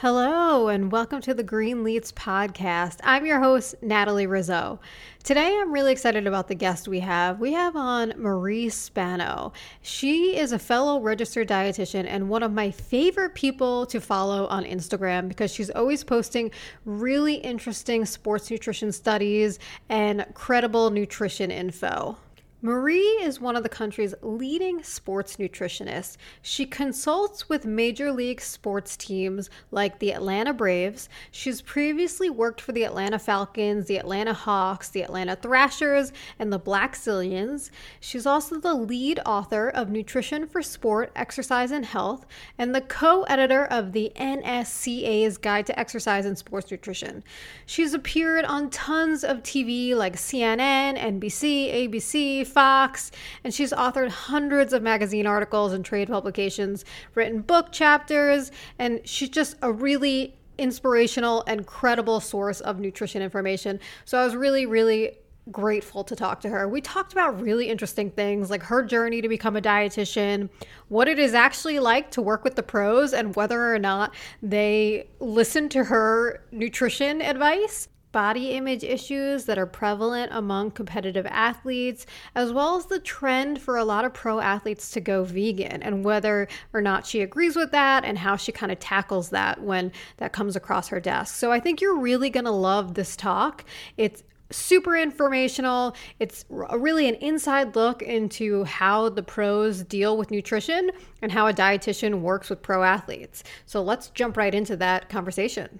Hello, and welcome to the Greenletes podcast. I'm your host, Natalie Rizzo. Today, I'm really excited about the guest we have. We have on Marie Spano. She is a fellow registered dietitian and one of my favorite people to follow on Instagram because she's always posting really interesting sports nutrition studies and credible nutrition info. Marie is one of the country's leading sports nutritionists. She consults with major league sports teams like the Atlanta Braves. She's previously worked for the Atlanta Falcons, the Atlanta Hawks, the Atlanta Thrashers, and the Blackzilians. She's also the lead author of Nutrition for Sport, Exercise, and Health, and the co editor of the NSCA's Guide to Exercise and Sports Nutrition. She's appeared on tons of TV like CNN, NBC, ABC, Fox, and she's authored hundreds of magazine articles and trade publications, written book chapters, and she's just a really inspirational and credible source of nutrition information. So I was really, really grateful to talk to her. We talked about really interesting things like her journey to become a dietitian, what it is actually like to work with the pros, and whether or not they listen to her nutrition advice body image issues that are prevalent among competitive athletes, as well as the trend for a lot of pro athletes to go vegan and whether or not she agrees with that and how she kind of tackles that when that comes across her desk. So I think you're really going to love this talk. It's super informational. It's really an inside look into how the pros deal with nutrition and how a dietitian works with pro athletes. So let's jump right into that conversation.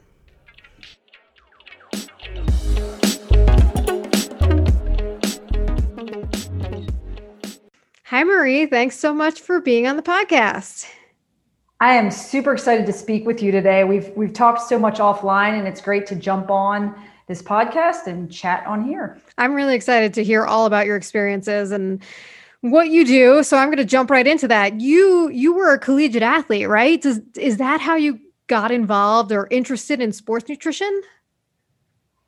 Hi, Marie. Thanks so much for being on the podcast. I am super excited to speak with you today. We've we've talked so much offline, and it's great to jump on this podcast and chat on here. I'm really excited to hear all about your experiences and what you do. So I'm going to jump right into that. You you were a collegiate athlete, right? Does, is that how you got involved or interested in sports nutrition?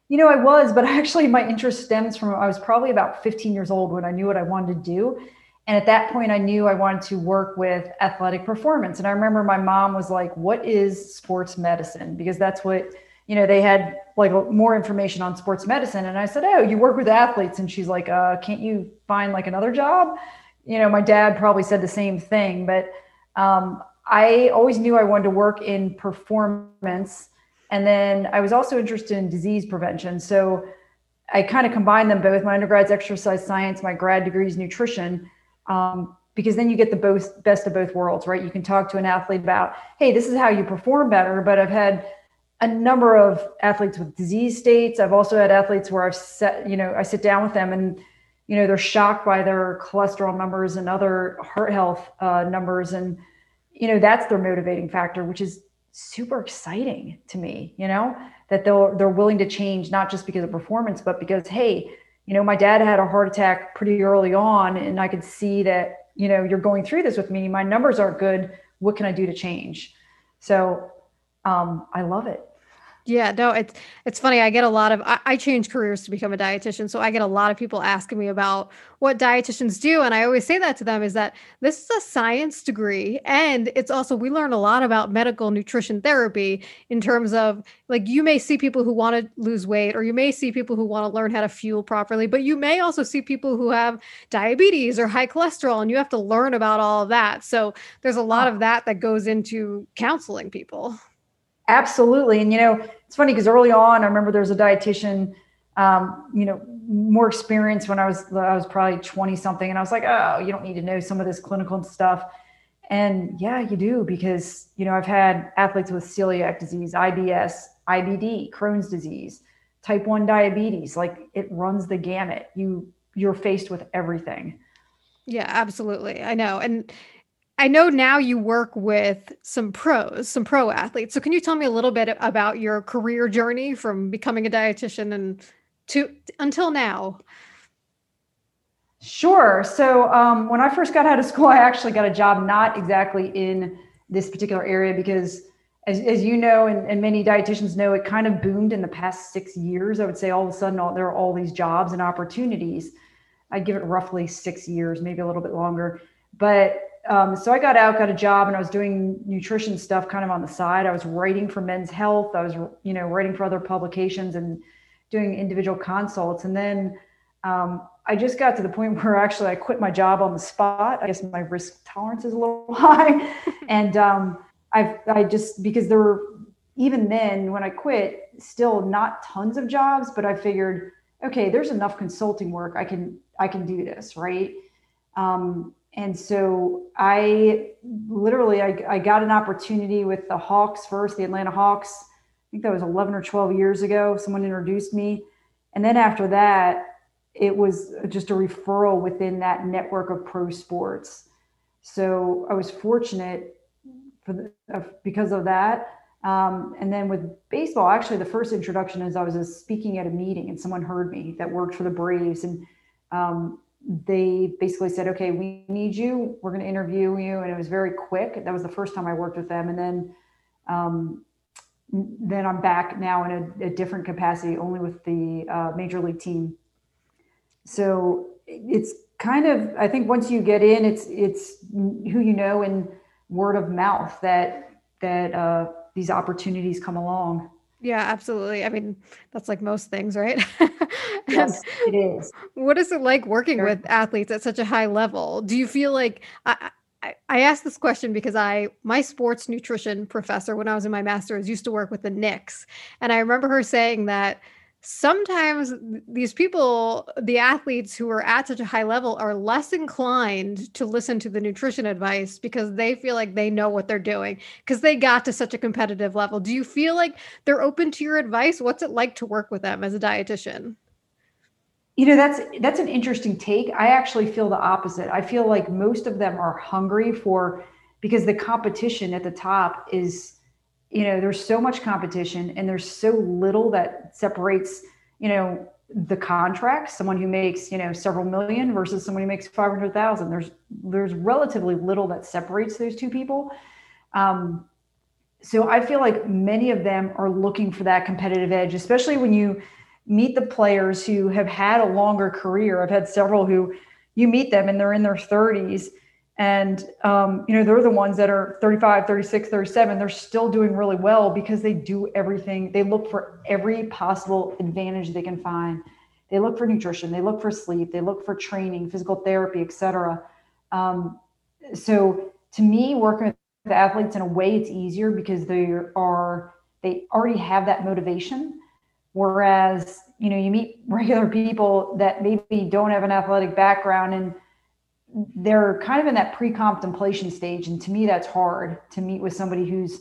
You know, I was, but actually my interest stems from I was probably about 15 years old when I knew what I wanted to do. And at that point, I knew I wanted to work with athletic performance. And I remember my mom was like, What is sports medicine? Because that's what, you know, they had like more information on sports medicine. And I said, Oh, you work with athletes. And she's like, uh, Can't you find like another job? You know, my dad probably said the same thing. But um, I always knew I wanted to work in performance. And then I was also interested in disease prevention. So I kind of combined them both. My undergrad's exercise science, my grad degree is nutrition um, because then you get the both, best of both worlds, right? You can talk to an athlete about, hey, this is how you perform better. But I've had a number of athletes with disease states. I've also had athletes where I've set, you know, I sit down with them and, you know, they're shocked by their cholesterol numbers and other heart health uh, numbers. And, you know, that's their motivating factor, which is super exciting to me, you know, that they'll, they're willing to change, not just because of performance, but because, hey, you know, my dad had a heart attack pretty early on, and I could see that, you know, you're going through this with me. My numbers aren't good. What can I do to change? So um, I love it. Yeah, no, it's it's funny. I get a lot of I, I changed careers to become a dietitian, so I get a lot of people asking me about what dietitians do, and I always say that to them is that this is a science degree, and it's also we learn a lot about medical nutrition therapy in terms of like you may see people who want to lose weight, or you may see people who want to learn how to fuel properly, but you may also see people who have diabetes or high cholesterol, and you have to learn about all of that. So there's a lot of that that goes into counseling people. Absolutely. And, you know, it's funny because early on, I remember there was a dietitian, um, you know, more experience when I was, I was probably 20 something. And I was like, oh, you don't need to know some of this clinical stuff. And yeah, you do because, you know, I've had athletes with celiac disease, IBS, IBD, Crohn's disease, type 1 diabetes. Like it runs the gamut. You, you're faced with everything. Yeah, absolutely. I know. And I know now you work with some pros, some pro athletes. So can you tell me a little bit about your career journey from becoming a dietitian and to until now? Sure. So um, when I first got out of school, I actually got a job not exactly in this particular area because, as, as you know, and, and many dietitians know, it kind of boomed in the past six years. I would say all of a sudden all, there are all these jobs and opportunities. I'd give it roughly six years, maybe a little bit longer. But um, so I got out, got a job, and I was doing nutrition stuff kind of on the side. I was writing for Men's Health. I was, you know, writing for other publications and doing individual consults. And then um, I just got to the point where actually I quit my job on the spot. I guess my risk tolerance is a little high, and um, I I just because there were even then when I quit, still not tons of jobs, but I figured, okay, there's enough consulting work. I can I can do this, right? Um, and so I literally I, I got an opportunity with the Hawks first, the Atlanta Hawks. I think that was 11 or 12 years ago. Someone introduced me, and then after that, it was just a referral within that network of pro sports. So I was fortunate for the, uh, because of that. Um, and then with baseball, actually, the first introduction is I was speaking at a meeting and someone heard me that worked for the Braves, and um, they basically said, okay, we need you. We're going to interview you. And it was very quick. That was the first time I worked with them. And then, um, then I'm back now in a, a different capacity, only with the uh, major league team. So it's kind of, I think once you get in, it's, it's who you know and word of mouth that, that uh, these opportunities come along. Yeah, absolutely. I mean, that's like most things, right? yes, it is. What is it like working sure. with athletes at such a high level? Do you feel like I, I, I asked this question because I my sports nutrition professor when I was in my master's used to work with the Knicks, and I remember her saying that sometimes these people, the athletes who are at such a high level, are less inclined to listen to the nutrition advice because they feel like they know what they're doing because they got to such a competitive level. Do you feel like they're open to your advice? What's it like to work with them as a dietitian? You know, that's that's an interesting take. I actually feel the opposite. I feel like most of them are hungry for because the competition at the top is you know there's so much competition and there's so little that separates you know the contract. Someone who makes you know several million versus someone who makes 500000 there's there's relatively little that separates those two people. Um, so i feel like many of them are looking for that competitive edge especially when you meet the players who have had a longer career. I've had several who you meet them and they're in their 30s and um, you know they're the ones that are 35 36 37 they're still doing really well because they do everything. They look for every possible advantage they can find. They look for nutrition. They look for sleep. They look for training physical therapy etc um, so to me working with the athletes in a way it's easier because they are they already have that motivation. Whereas you know you meet regular people that maybe don't have an athletic background and they're kind of in that pre-contemplation stage and to me that's hard to meet with somebody who's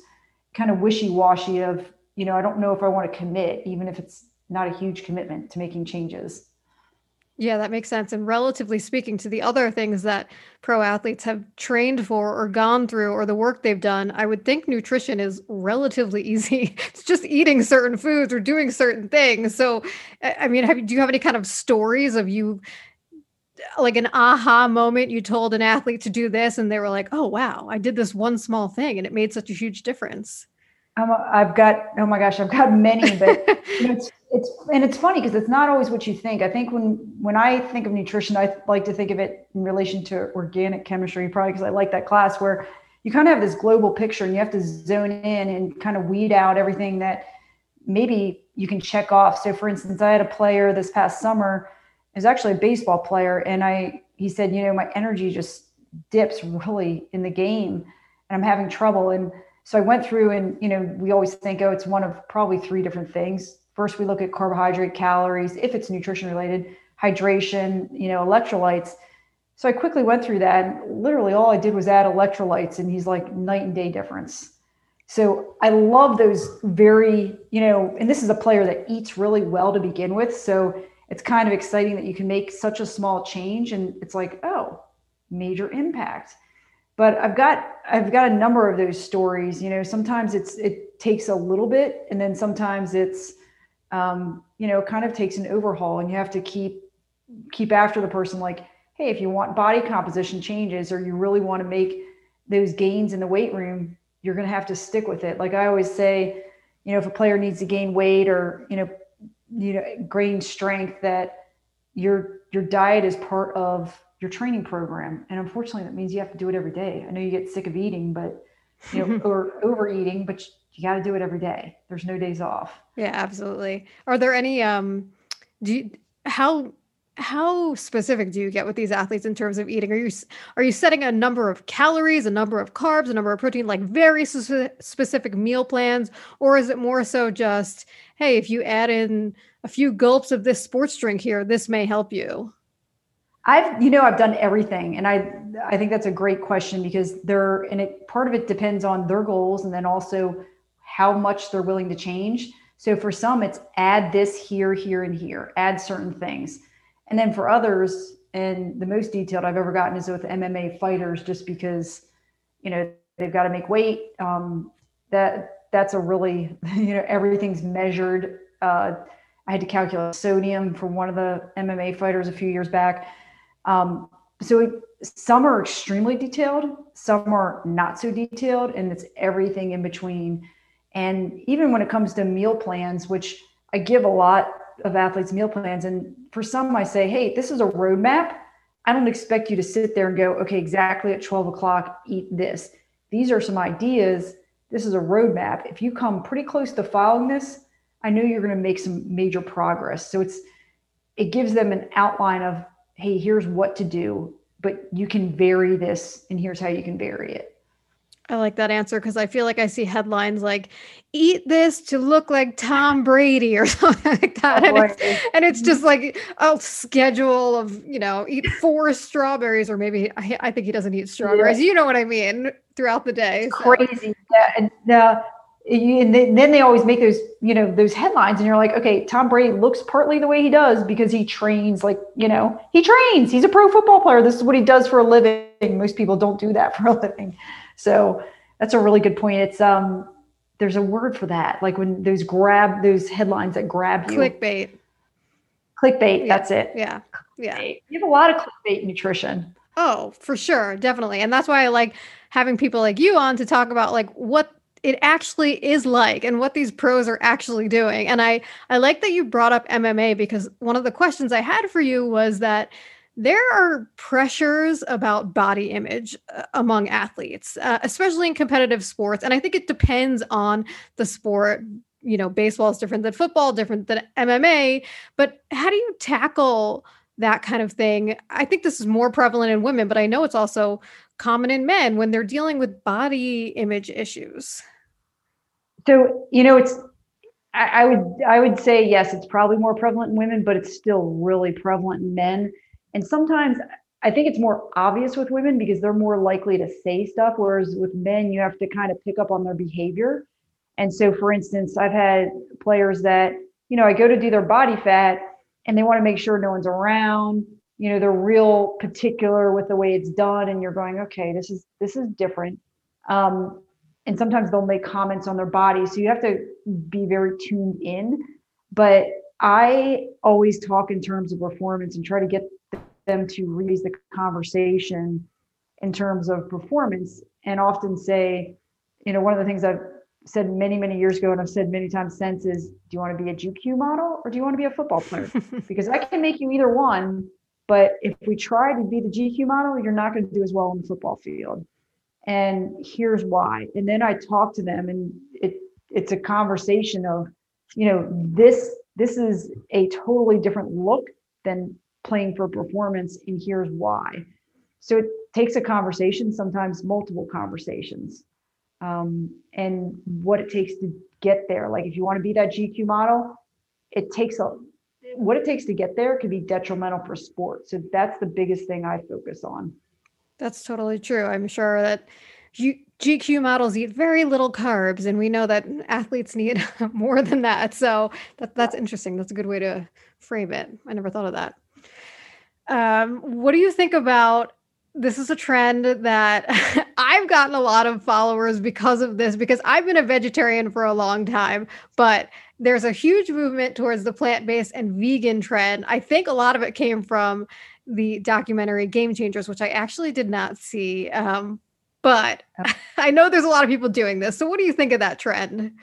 kind of wishy-washy of you know i don't know if i want to commit even if it's not a huge commitment to making changes. Yeah that makes sense. And relatively speaking to the other things that pro athletes have trained for or gone through or the work they've done i would think nutrition is relatively easy. It's just eating certain foods or doing certain things. So i mean have, do you have any kind of stories of you like an aha moment you told an athlete to do this and they were like oh wow i did this one small thing and it made such a huge difference. I've got oh my gosh i've got many but you know, it's, it's and it's funny because it's not always what you think. I think when when i think of nutrition i like to think of it in relation to organic chemistry probably because i like that class where you kind of have this global picture and you have to zone in and kind of weed out everything that maybe you can check off. So for instance i had a player this past summer is actually a baseball player, and I he said, you know, my energy just dips really in the game, and I'm having trouble. And so I went through, and you know, we always think, oh, it's one of probably three different things. First, we look at carbohydrate, calories, if it's nutrition related, hydration, you know, electrolytes. So I quickly went through that, and literally all I did was add electrolytes, and he's like night and day difference. So I love those very, you know, and this is a player that eats really well to begin with. So it's kind of exciting that you can make such a small change and it's like oh major impact. But i've got i've got a number of those stories you know sometimes it's it takes a little bit and then sometimes it's um, you know kind of takes an overhaul and you have to keep keep after the person. Like hey if you want body composition changes or you really want to make those gains in the weight room you're going to have to stick with it. Like i always say you know if a player needs to gain weight or you know you know gain strength that your your diet is part of your training program. And unfortunately, that means you have to do it every day. I know you get sick of eating, but you know, or overeating, but you got to do it every day. There's no days off. Yeah, absolutely. Are there any um do you how how specific do you get with these athletes in terms of eating? Are you are you setting a number of calories, a number of carbs, a number of protein, like very specific meal plans, or is it more so just, hey, if you add in a few gulps of this sports drink here, this may help you? I've, you know, I've done everything, and I, I think that's a great question because they're, and it part of it depends on their goals, and then also how much they're willing to change. So for some, it's add this here, here, and here, add certain things, and then for others, and the most detailed I've ever gotten is with MMA fighters, just because, you know, they've got to make weight. Um, that that's a really, you know, everything's measured. Uh, I had to calculate sodium for one of the MMA fighters a few years back um, so it, some are extremely detailed, some are not so detailed, and it's everything in between. And even when it comes to meal plans, which I give a lot of athletes meal plans, and for some I say, hey, this is a roadmap. I don't expect you to sit there and go, okay, exactly at 12 o'clock, eat this. These are some ideas. This is a roadmap. If you come pretty close to following this, I know you're going to make some major progress. So it's it gives them an outline of hey, here's what to do, but you can vary this, and here's how you can vary it. I like that answer because I feel like I see headlines like "Eat this to look like Tom Brady" or something like that, and, it's, and it's, just like a schedule of you know eat four strawberries, or maybe I, I think he doesn't eat strawberries. Yeah. You know what I mean? Throughout the day, so. crazy. Yeah, and uh, and then they always make those you know those headlines and you're like okay tom brady looks partly the way he does because he trains like you know he trains he's a pro football player this is what he does for a living most people don't do that for a living so that's a really good point. It's um there's a word for that. Like when those grab those headlines that grab you. Clickbait. Clickbait yeah. that's it. Yeah. Yeah. You have a lot of clickbait nutrition. Oh for sure. Definitely. And that's why i like having people like you on to talk about like what it actually is like and what these pros are actually doing. And I I like that you brought up MMA because one of the questions I had for you was that there are pressures about body image uh, among athletes, uh, especially in competitive sports. And I think it depends on the sport. You know, baseball is different than football, different than MMA. But how do you tackle that kind of thing? I think this is more prevalent in women, but I know it's also common in men when they're dealing with body image issues. So, you know, it's, I, I would, I would say, yes, it's probably more prevalent in women, but it's still really prevalent in men. And sometimes I think it's more obvious with women because they're more likely to say stuff. Whereas with men, you have to kind of pick up on their behavior. And so, for instance, I've had players that, you know, I go to do their body fat and they want to make sure no one's around. You know, they're real particular with the way it's done. And you're going, okay, this is, this is different. Um, and sometimes they'll make comments on their body so you have to be very tuned in but i always talk in terms of performance and try to get them to raise the conversation in terms of performance and often say you know one of the things i've said many many years ago and i've said many times since is do you want to be a gq model or do you want to be a football player? Because i can make you either one but if we try to be the gq model you're not going to do as well on the football field. And here's why. And then i talk to them and it it's a conversation of you know this this is a totally different look than playing for performance and here's why so it takes a conversation sometimes multiple conversations um, and what it takes to get there like if you want to be that gq model it takes a what it takes to get there can be detrimental for sport so that's the biggest thing i focus on that's totally true. I'm sure that GQ models eat very little carbs, and we know that athletes need more than that. So that, that's interesting. That's a good way to frame it. I never thought of that. Um, what do you think about this? Is a trend that I've gotten a lot of followers because of this, because I've been a vegetarian for a long time, but there's a huge movement towards the plant based and vegan trend. I think a lot of it came from the documentary Game Changers, which I actually did not see. Um, but I know there's a lot of people doing this. So what do you think of that trend?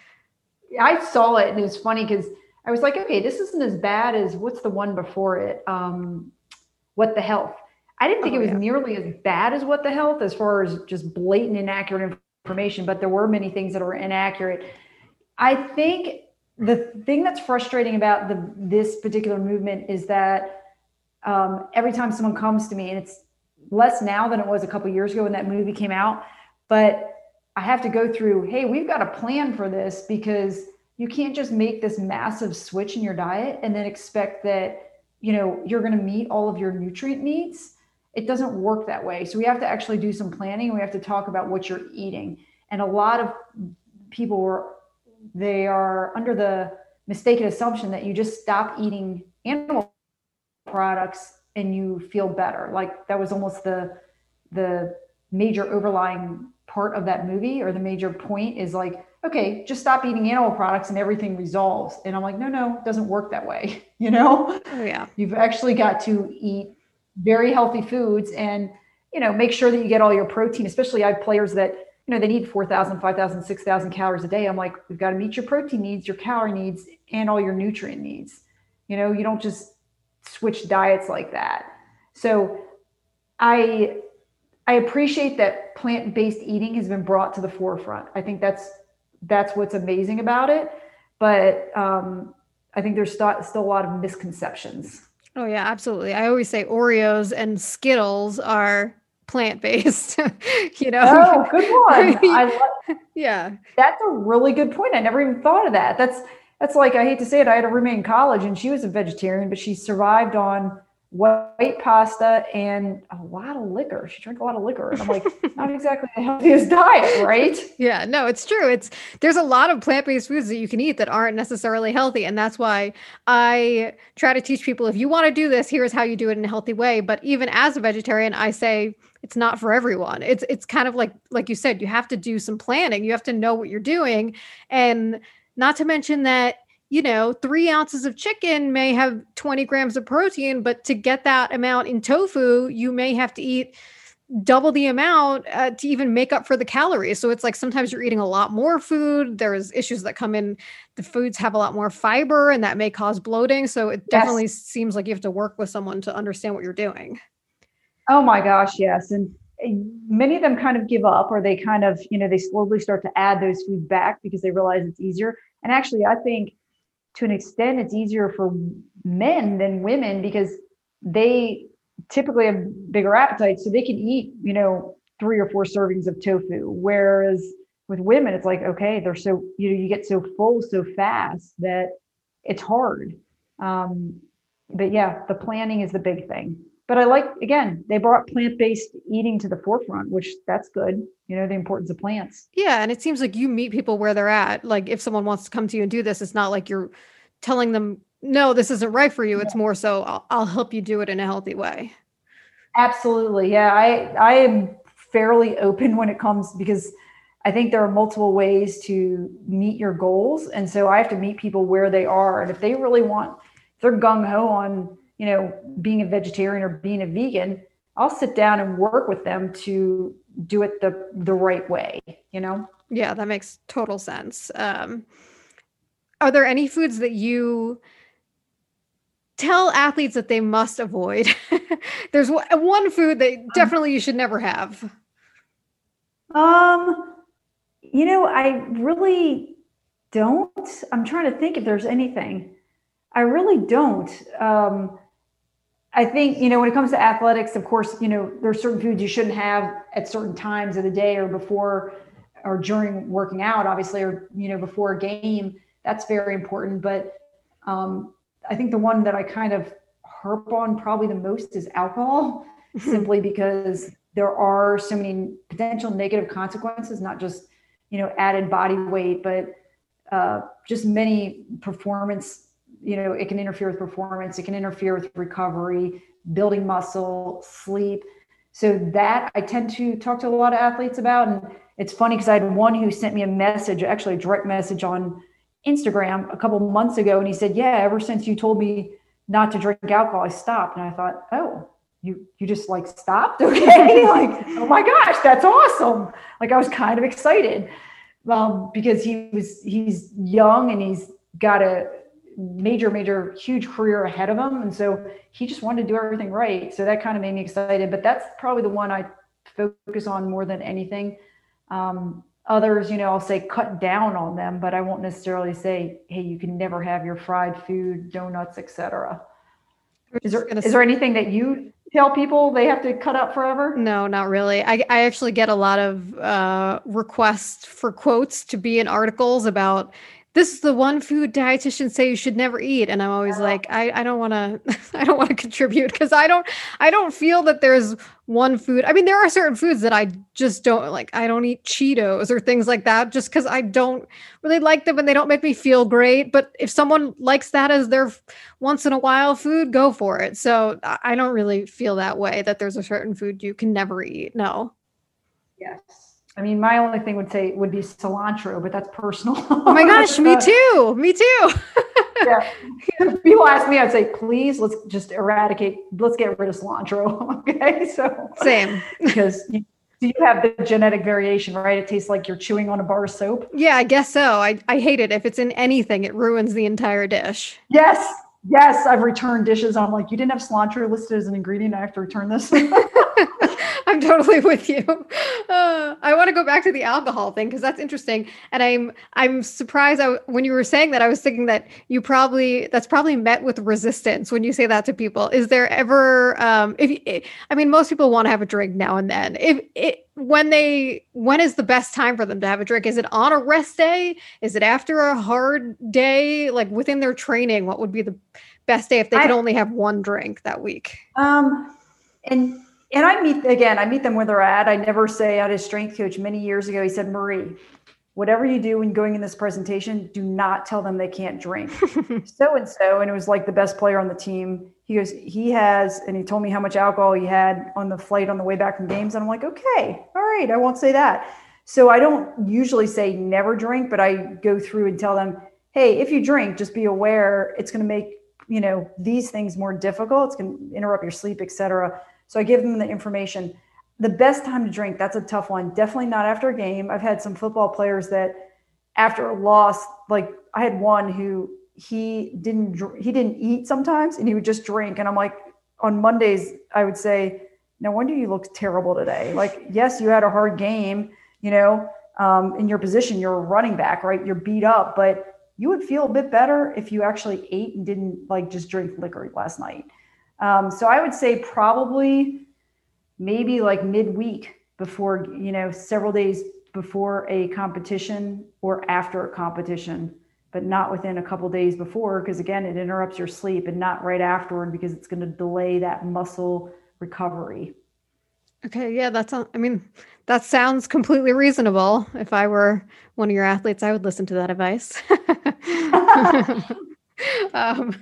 I saw it and it was funny because I was like, okay, this isn't as bad as what's the one before it? Um, what the health? I didn't think oh, it was yeah. nearly as bad as what the health as far as just blatant inaccurate information, but there were many things that were inaccurate. I think the thing that's frustrating about the this particular movement is that um, every time someone comes to me, and it's less now than it was a couple years ago when that movie came out, but I have to go through, hey, we've got a plan for this because you can't just make this massive switch in your diet and then expect that, you know, you're going to meet all of your nutrient needs. It doesn't work that way. So we have to actually do some planning. We have to talk about what you're eating. And a lot of people are they are under the mistaken assumption that you just stop eating animal products and you feel better. Like that was almost the the major overlying part of that movie or the major point is like okay just stop eating animal products and everything resolves. And i'm like no no it doesn't work that way you know? Oh, yeah. You've actually got to eat very healthy foods and you know make sure that you get all your protein especially i have players that you know they need 4000 5000 6000 calories a day. I'm like we've got to meet your protein needs your calorie needs and all your nutrient needs. You know you don't just switch diets like that. So i I appreciate that plant-based eating has been brought to the forefront. I think that's that's what's amazing about it. But um, I think there's still, still a lot of misconceptions. Oh yeah, absolutely. I always say Oreos and Skittles are plant-based. you know. Oh, good one. I love, yeah. That's a really good point. I never even thought of that. That's that's like I hate to say it. I had a roommate in college and she was a vegetarian, but she survived on white pasta and a lot of liquor. She drank a lot of liquor. And I'm like, not exactly the healthiest diet, right? Yeah, no, it's true. It's there's a lot of plant-based foods that you can eat that aren't necessarily healthy. And that's why I try to teach people if you want to do this, here's how you do it in a healthy way. But even as a vegetarian, I say it's not for everyone. It's it's kind of like like you said, you have to do some planning. You have to know what you're doing. And not to mention that you know, three ounces of chicken may have 20 grams of protein, but to get that amount in tofu, you may have to eat double the amount uh, to even make up for the calories. So it's like sometimes you're eating a lot more food. There's issues that come in. The foods have a lot more fiber and that may cause bloating. So it definitely yes. seems like you have to work with someone to understand what you're doing. Oh my gosh, yes. And many of them kind of give up or they kind of, you know, they slowly start to add those foods back because they realize it's easier. And actually, I think to an extent it's easier for men than women because they typically have bigger appetites so they can eat you know three or four servings of tofu. Whereas with women it's like okay they're so you know you get so full so fast that it's hard. Um, but yeah the planning is the big thing but i like again they brought plant-based eating to the forefront which that's good you know the importance of plants. Yeah and it seems like you meet people where they're at. Like if someone wants to come to you and do this it's not like you're telling them no this isn't right for you. It's more so I'll, I'll help you do it in a healthy way. Absolutely yeah. I i am fairly open when it comes because i think there are multiple ways to meet your goals. And so i have to meet people where they are. And if they really want if they're gung-ho on you know being a vegetarian or being a vegan i'll sit down and work with them to do it the the right way you know? Yeah that makes total sense. Um are there any foods that you tell athletes that they must avoid? There's one food that um, definitely you should never have. Um you know i really don't i'm trying to think if there's anything. I really don't um I think, you know, when it comes to athletics, of course, you know, there's certain foods you shouldn't have at certain times of the day or before or during working out, obviously, or, you know, before a game. That's very important. But um, I think the one that I kind of harp on probably the most is alcohol, simply because there are so many potential negative consequences, not just, you know, added body weight, but uh, just many performance you know, it can interfere with performance, it can interfere with recovery, building muscle, sleep. So that I tend to talk to a lot of athletes about. And it's funny because I had one who sent me a message, actually a direct message on Instagram a couple months ago. And he said, Yeah, ever since you told me not to drink alcohol, I stopped. And I thought, Oh, you you just like stopped? Okay. like, oh my gosh, that's awesome. Like I was kind of excited. Um, because he was he's young and he's got a major, major, huge career ahead of him. And so he just wanted to do everything right. So that kind of made me excited. But that's probably the one I focus on more than anything. Um, others, you know, I'll say cut down on them, but I won't necessarily say, hey, you can never have your fried food, donuts, etc. Is there, is there anything that you tell people they have to cut out forever? No, not really. I, I actually get a lot of uh, requests for quotes to be in articles about this is the one food dietitians say you should never eat. And i'm always like i, I don't want to i don't want to contribute because i don't i don't feel that there's one food i mean there are certain foods that i just don't like i don't eat cheetos or things like that just because i don't really like them and they don't make me feel great. But if someone likes that as their once in a while food go for it. So i don't really feel that way that there's a certain food you can never eat no. Yes I mean, my only thing would say would be cilantro, but that's personal. Oh my gosh, me uh, too. Me too. yeah. If people ask me, I'd say, please, let's just eradicate, let's get rid of cilantro. okay. So same. because you, you have the genetic variation, right? It tastes like you're chewing on a bar of soap. Yeah, I guess so. I, I hate it. If it's in anything, it ruins the entire dish. Yes. Yes. I've returned dishes. I'm like, you didn't have cilantro listed as an ingredient. I have to return this. I'm totally with you. Uh, I want to go back to the alcohol thing because that's interesting, and I'm I'm surprised. I, when you were saying that, I was thinking that you probably that's probably met with resistance when you say that to people. Is there ever, um, if I mean, most people want to have a drink now and then. If it when they when is the best time for them to have a drink? Is it on a rest day? Is it after a hard day? Like within their training, what would be the best day if they could only have one drink that week? Um, and and I meet again, I meet them where they're at. I never say I had a strength coach many years ago. He said, Marie, whatever you do when going in this presentation, do not tell them they can't drink. so and so, and it was like the best player on the team. He goes, he has, and he told me how much alcohol he had on the flight on the way back from games. And I'm like, okay, all right, I won't say that. So I don't usually say never drink, but I go through and tell them, hey, if you drink, just be aware it's going to make you know these things more difficult. It's going to interrupt your sleep, etc. So I give them the information. The best time to drink, that's a tough one. Definitely not after a game. I've had some football players that after a loss, like I had one who he didn't he didn't eat sometimes and he would just drink and I'm like on Mondays I would say no wonder you look terrible today. Like yes, you had a hard game, you know, um, in your position you're a running back, right? You're beat up, but you would feel a bit better if you actually ate and didn't like just drink liquor last night. Um, so I would say probably maybe like midweek before, you know, several days before a competition or after a competition, but not within a couple days before, because again, it interrupts your sleep and not right afterward because it's going to delay that muscle recovery. Okay, yeah, that's I mean, that sounds completely reasonable. If I were one of your athletes, I would listen to that advice. um,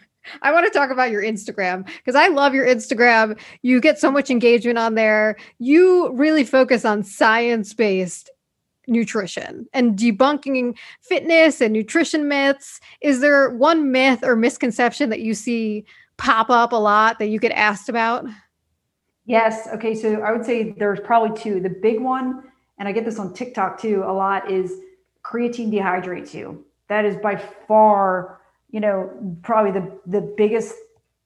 I want to talk about your Instagram because I love your Instagram. You get so much engagement on there. You really focus on science based nutrition and debunking fitness and nutrition myths. Is there one myth or misconception that you see pop up a lot that you get asked about? Yes. Okay. So I would say there's probably two. The big one, and I get this on TikTok too a lot, is creatine dehydrates you. That is by far you know, probably the, the biggest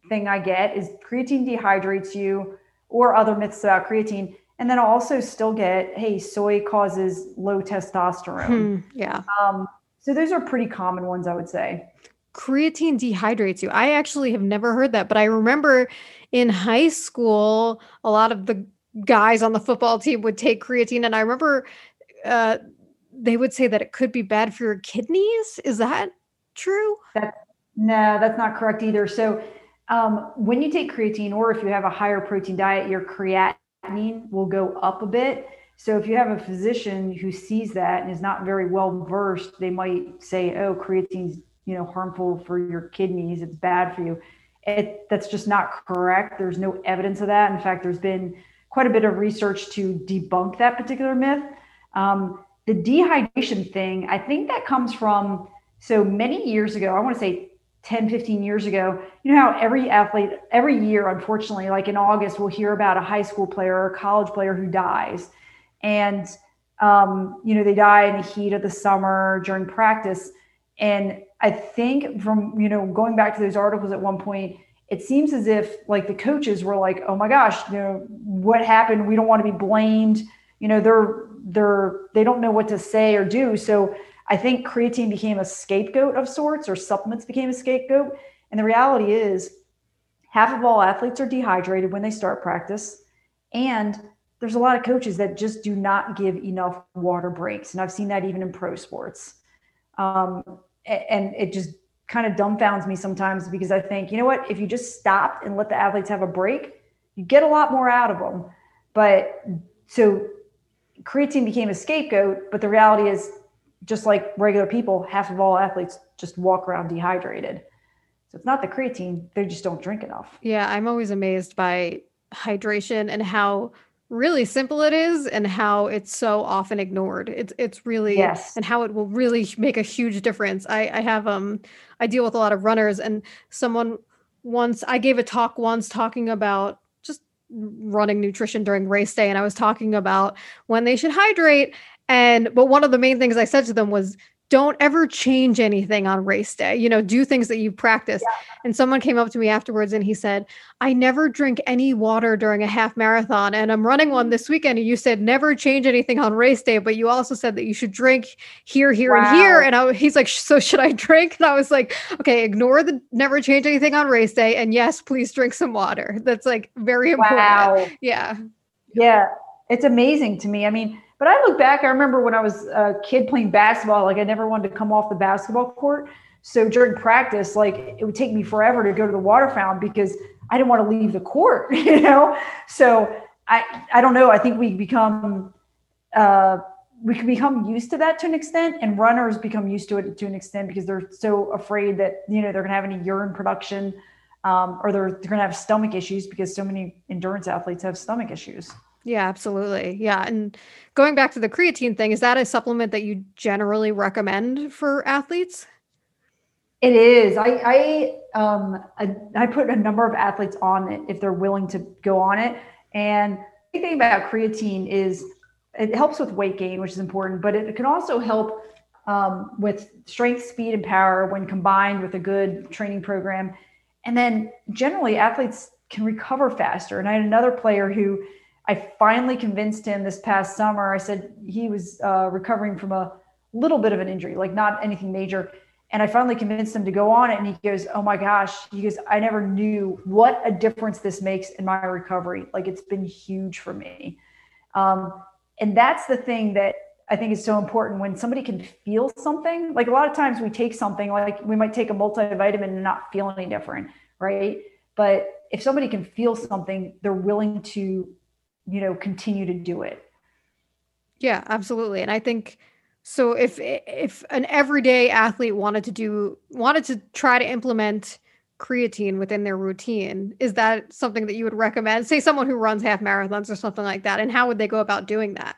thing I get is creatine dehydrates you or other myths about creatine. And then I'll also still get, hey, soy causes low testosterone. Hmm, yeah. Um, so those are pretty common ones, I would say. Creatine dehydrates you. I actually have never heard that, but I remember in high school, a lot of the guys on the football team would take creatine. And I remember uh, they would say that it could be bad for your kidneys. Is that true? That, no, that's not correct either. So um, when you take creatine, or if you have a higher protein diet, your creatinine will go up a bit. So if you have a physician who sees that and is not very well versed, they might say, "Oh, creatine's you know harmful for your kidneys. It's bad for you." It, that's just not correct. There's no evidence of that. In fact, there's been quite a bit of research to debunk that particular myth. Um, the dehydration thing, I think that comes from so many years ago, I want to say 10, 15 years ago, you know how every athlete, every year, unfortunately, like in August, we'll hear about a high school player or a college player who dies. And, um, you know, they die in the heat of the summer during practice. And I think from, you know, going back to those articles at one point, it seems as if like the coaches were like, oh my gosh, you know, what happened? We don't want to be blamed. You know, they're, they're, they don't know what to say or do. So I think creatine became a scapegoat of sorts or supplements became a scapegoat. And the reality is half of all athletes are dehydrated when they start practice. And there's a lot of coaches that just do not give enough water breaks. And I've seen that even in pro sports. Um, and it just kind of dumbfounds me sometimes because I think, you know what, if you just stopped and let the athletes have a break, you get a lot more out of them. But so creatine became a scapegoat, but the reality is just like regular people, half of all athletes just walk around dehydrated. So it's not the creatine, they just don't drink enough. Yeah, I'm always amazed by hydration and how really simple it is and how it's so often ignored. It's it's really yes. and how it will really make a huge difference. I I have um I deal with a lot of runners and someone once I gave a talk once talking about just running nutrition during race day and I was talking about when they should hydrate and but one of the main things I said to them was don't ever change anything on race day. You know, do things that you practice. Yeah. And someone came up to me afterwards and he said, I never drink any water during a half marathon. And I'm running one mm. this weekend. And you said, never change anything on race day. But you also said that you should drink here, here, wow. and here. And I, he's like, So should I drink? And I was like, Okay, ignore the never change anything on race day. And yes, please drink some water. That's like very important. Wow. Yeah. Yeah. It's amazing to me. I mean, but I look back, I remember when I was a kid playing basketball, like I never wanted to come off the basketball court. So during practice, like it would take me forever to go to the water fountain because I didn't want to leave the court, you know? So I, I don't know. I think we become, uh, we can become used to that to an extent and runners become used to it to an extent because they're so afraid that, you know, they're going to have any urine production um, or they're, they're going to have stomach issues because so many endurance athletes have stomach issues. Yeah, absolutely. Yeah. And going back to the creatine thing, is that a supplement that you generally recommend for athletes? It is. I I um I, I put a number of athletes on it if they're willing to go on it. And the thing about creatine is it helps with weight gain, which is important, but it can also help um, with strength, speed, and power when combined with a good training program. And then generally, athletes can recover faster. And I had another player who I finally convinced him this past summer. I said he was uh, recovering from a little bit of an injury, like not anything major. And I finally convinced him to go on it. And he goes, Oh my gosh. He goes, I never knew what a difference this makes in my recovery. Like it's been huge for me. Um, and that's the thing that I think is so important when somebody can feel something. Like a lot of times we take something, like we might take a multivitamin and not feel any different, right? But if somebody can feel something, they're willing to you know continue to do it. Yeah absolutely. And i think so if if an everyday athlete wanted to do wanted to try to implement creatine within their routine is that something that you would recommend? Say someone who runs half marathons or something like that and how would they go about doing that?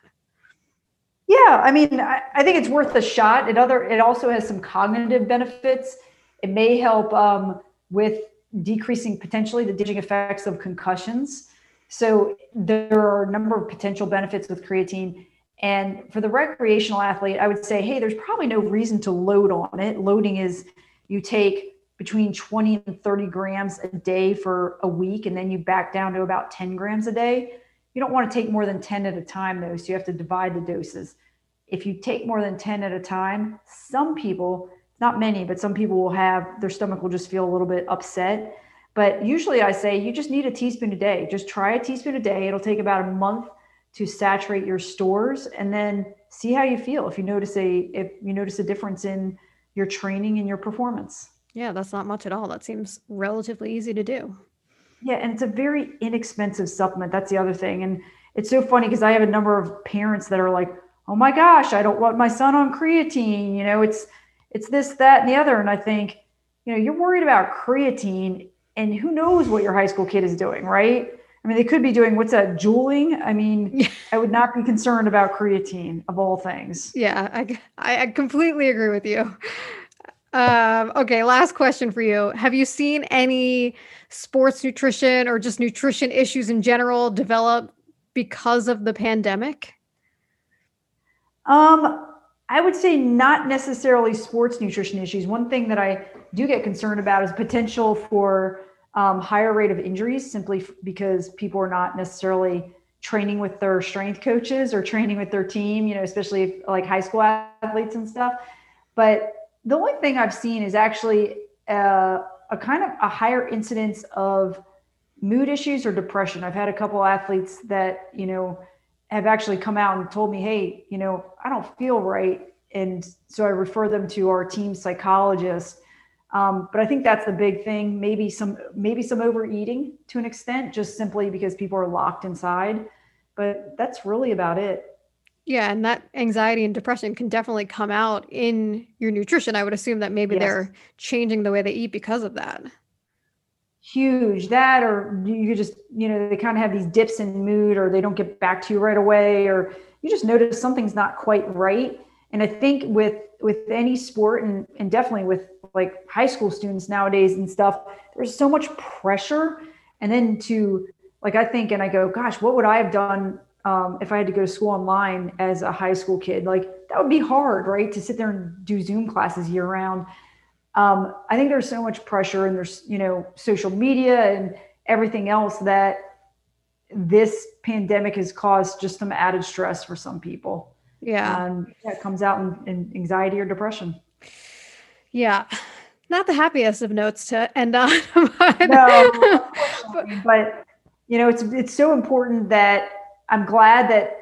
Yeah i mean i, I think it's worth a shot. It other it also has some cognitive benefits. It may help um, with decreasing potentially the damaging effects of concussions so there are a number of potential benefits with creatine. And for the recreational athlete, I would say, hey, there's probably no reason to load on it. Loading is you take between 20 and 30 grams a day for a week, and then you back down to about 10 grams a day. You don't want to take more than 10 at a time, though, so you have to divide the doses. If you take more than 10 at a time, some people, not many, but some people will have their stomach will just feel a little bit upset. But usually I say you just need a teaspoon a day. Just try a teaspoon a day. It'll take about a month to saturate your stores and then see how you feel if you notice a if you notice a difference in your training and your performance. Yeah, that's not much at all. That seems relatively easy to do. Yeah, and it's a very inexpensive supplement. That's the other thing. And it's so funny because I have a number of parents that are like, "Oh my gosh, I don't want my son on creatine." You know, it's it's this, that, and the other. And I think, you know, you're worried about creatine and who knows what your high school kid is doing, right? I mean, they could be doing what's that, juuling? I mean, I would not be concerned about creatine of all things. Yeah, I, I completely agree with you. Um, okay, last question for you. Have you seen any sports nutrition or just nutrition issues in general develop because of the pandemic? Um, I would say not necessarily sports nutrition issues. One thing that I do get concerned about is potential for um, higher rate of injuries simply because people are not necessarily training with their strength coaches or training with their team, you know, especially if, like high school athletes and stuff. But the only thing I've seen is actually uh, a kind of a higher incidence of mood issues or depression. I've had a couple athletes that, you know, have actually come out and told me, hey, you know, I don't feel right. And so I refer them to our team psychologist. Um, but I think that's the big thing. Maybe some maybe some overeating to an extent, just simply because people are locked inside. But that's really about it. Yeah, and that anxiety and depression can definitely come out in your nutrition. I would assume that maybe yes. they're changing the way they eat because of that huge that or you just you know they kind of have these dips in mood or they don't get back to you right away or you just notice something's not quite right and i think with with any sport and and definitely with like high school students nowadays and stuff there's so much pressure. And then to like i think and i go gosh what would i have done um, if i had to go to school online as a high school kid? Like that would be hard right to sit there and do zoom classes year round. Um, I think there's so much pressure and there's, you know, social media and everything else that this pandemic has caused just some added stress for some people. Yeah. And that comes out in, in anxiety or depression. Yeah. Not the happiest of notes to end on. but, no, but you know, it's it's so important that I'm glad that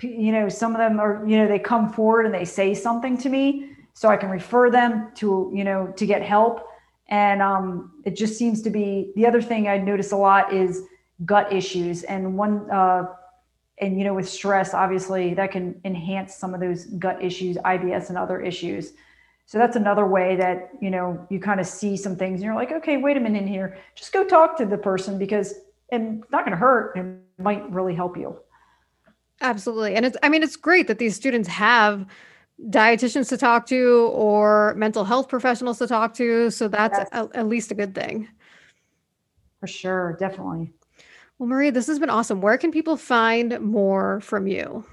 you know some of them are you know they come forward and they say something to me so I can refer them to, you know, to get help. And um, it just seems to be the other thing I notice a lot is gut issues. And one, uh, and you know, with stress, obviously that can enhance some of those gut issues, IBS and other issues. So that's another way that, you know, you kind of see some things and you're like, okay, wait a minute in here. Just go talk to the person because it's not going to hurt. It might really help you. Absolutely. And it's, I mean, it's great that these students have dietitians to talk to or mental health professionals to talk to. So that's yes. a, at least a good thing. For sure, definitely. Well, Marie, this has been awesome. Where can people find more from you?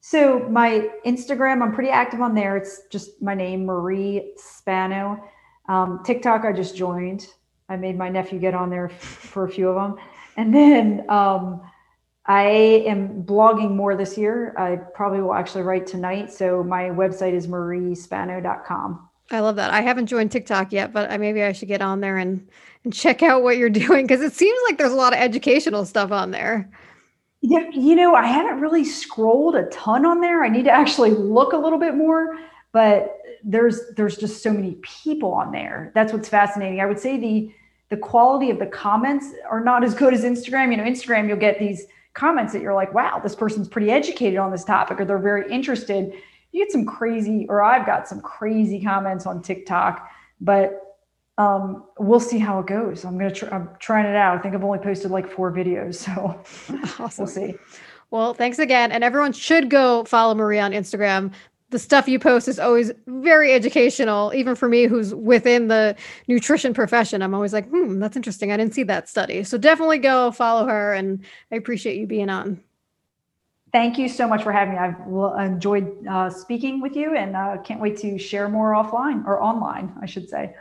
So my Instagram, I'm pretty active on there. It's just my name, Marie Spano. Um, TikTok, I just joined. I made my nephew get on there for a few of them. And then um, I am blogging more this year. I probably will actually write tonight. So my website is mariespano.com. I love that. I haven't joined TikTok yet, but maybe I should get on there and and check out what you're doing because it seems like there's a lot of educational stuff on there. Yeah, you know, I haven't really scrolled a ton on there. I need to actually look a little bit more, but there's there's just so many people on there. That's what's fascinating. I would say the the quality of the comments are not as good as Instagram. You know, Instagram you'll get these comments that you're like, wow, this person's pretty educated on this topic or they're very interested. You get some crazy, or I've got some crazy comments on TikTok, but um, we'll see how it goes. I'm gonna try, I'm trying it out. I think I've only posted like four videos, so awesome. we'll see. Well, thanks again. And everyone should go follow Marie on Instagram the stuff you post is always very educational, even for me who's within the nutrition profession. I'm always like, hmm, that's interesting. I didn't see that study. So definitely go follow her. And I appreciate you being on. Thank you so much for having me. I've enjoyed uh, speaking with you and uh, can't wait to share more offline or online, I should say.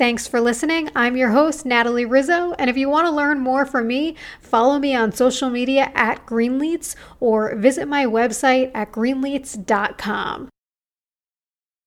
Thanks for listening. I'm your host, Natalie Rizzo. And if you want to learn more from me, follow me on social media at Greenletes or visit my website at greenletes.com.